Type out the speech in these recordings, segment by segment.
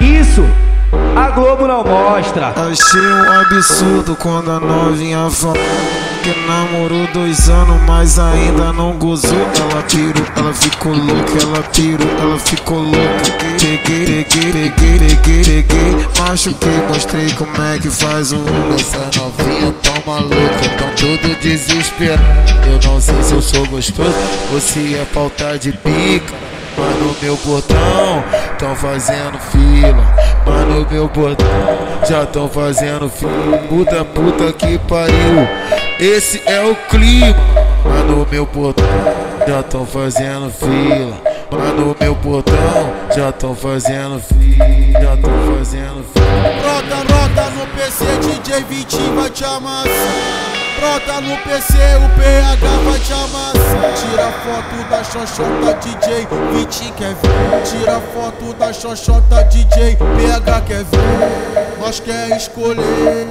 Isso a Globo não mostra. Achei um absurdo quando a novinha falou que namorou dois anos, mas ainda não gozou. Ela pirou, ela ficou louca, ela pirou, ela ficou louca. Peguei, peguei, peguei, peguei, peguei, machuquei, mostrei como é que faz um. Essa novinha tão maluca, tão tudo desesperado. Eu não sei se eu sou gostoso ou se é falta de pica. Mas no meu portão tão fazendo fila. Mas no meu portão já tão fazendo fila. Puta, puta que pariu. Esse é o clima. Mas no meu portão já tão fazendo fila. Mas no meu portão já tão fazendo fila. Já tão fazendo fila. Rota, rota no PC, DJ Vitinho vai te amassar. Brota no PC, o PH vai te amassar. Tira foto da xoxota, DJ Vitinho quer ver. Tira foto da xoxota, DJ PH quer ver. Nós quer escolher,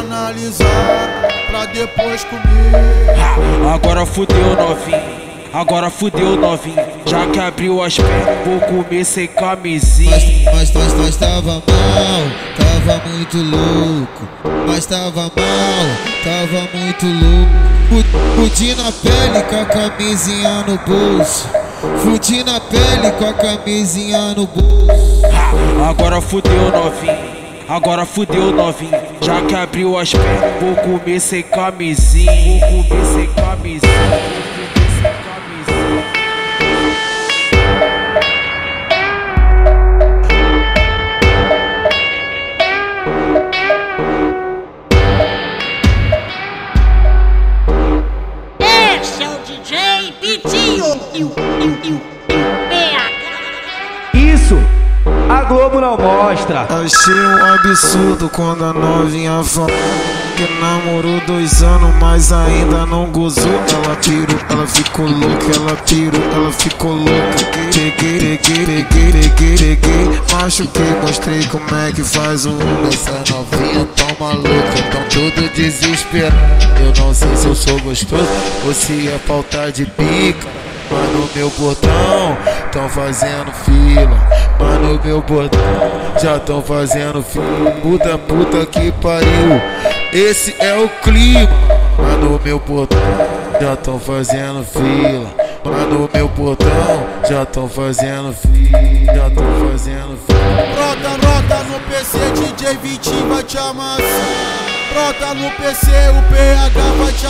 analisar, pra depois comer. Agora fudeu novinho. Agora fudeu novinho, já que abriu as pernas, vou comer sem camisinha. Mas, mas, mas, mas tava mal, tava muito louco. Mas tava mal, tava muito louco. Fudi na pele com a camisinha no bolso. Fudi na pele com a camisinha no bolso. Agora fudeu novinho. Agora fudeu novinho, já que abriu as pernas, vou comer sem camisinha, vou comer sem camisinha. Isso a Globo não mostra. Achei um absurdo quando a novinha falou que namorou dois anos, mas ainda não gozou. Ela pirou, ela ficou louca, ela pirou, ela ficou louca. Peguei, peguei, peguei, peguei, peguei, machuquei, mostrei como é que faz um. Essa novinha tão maluca, tão tudo desesperado. Eu não sei se eu sou gostoso ou se é falta de pica. Mas no meu portão tão fazendo fila. Mas no meu portão já tão fazendo fila. Puta, puta que pariu. Esse é o clima. Mas no meu portão já tão fazendo fila. Mas no meu portão já tão fazendo fila. Já tão fazendo fila. Brota, rota no PC, DJ Vitinho vai te amassar. Brota no PC, o PH vai te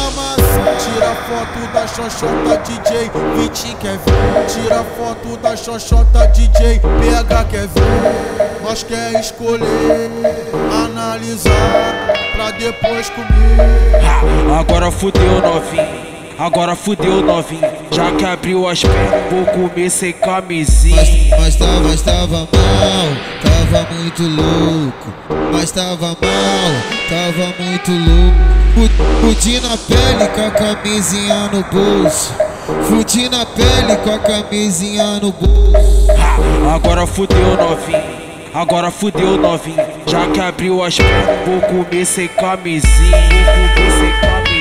foto da xoxota, DJ Vitinho quer ver. Tira foto da xoxota, DJ PH quer ver. Nós quer escolher, analisar, pra depois comer. Agora fudeu novinho. Agora fudeu novinho, já que abriu as pernas, vou comer sem camisinha. Mas, mas, tava, mas tava mal, tava muito louco. Mas tava mal, tava muito louco. Fudi na pele com a camisinha no bolso. Fudi na pele com a camisinha no bolso. Agora fudeu novinho. Agora fudeu novinho, já que abriu as pernas, vou comer sem camisinha, vou comer sem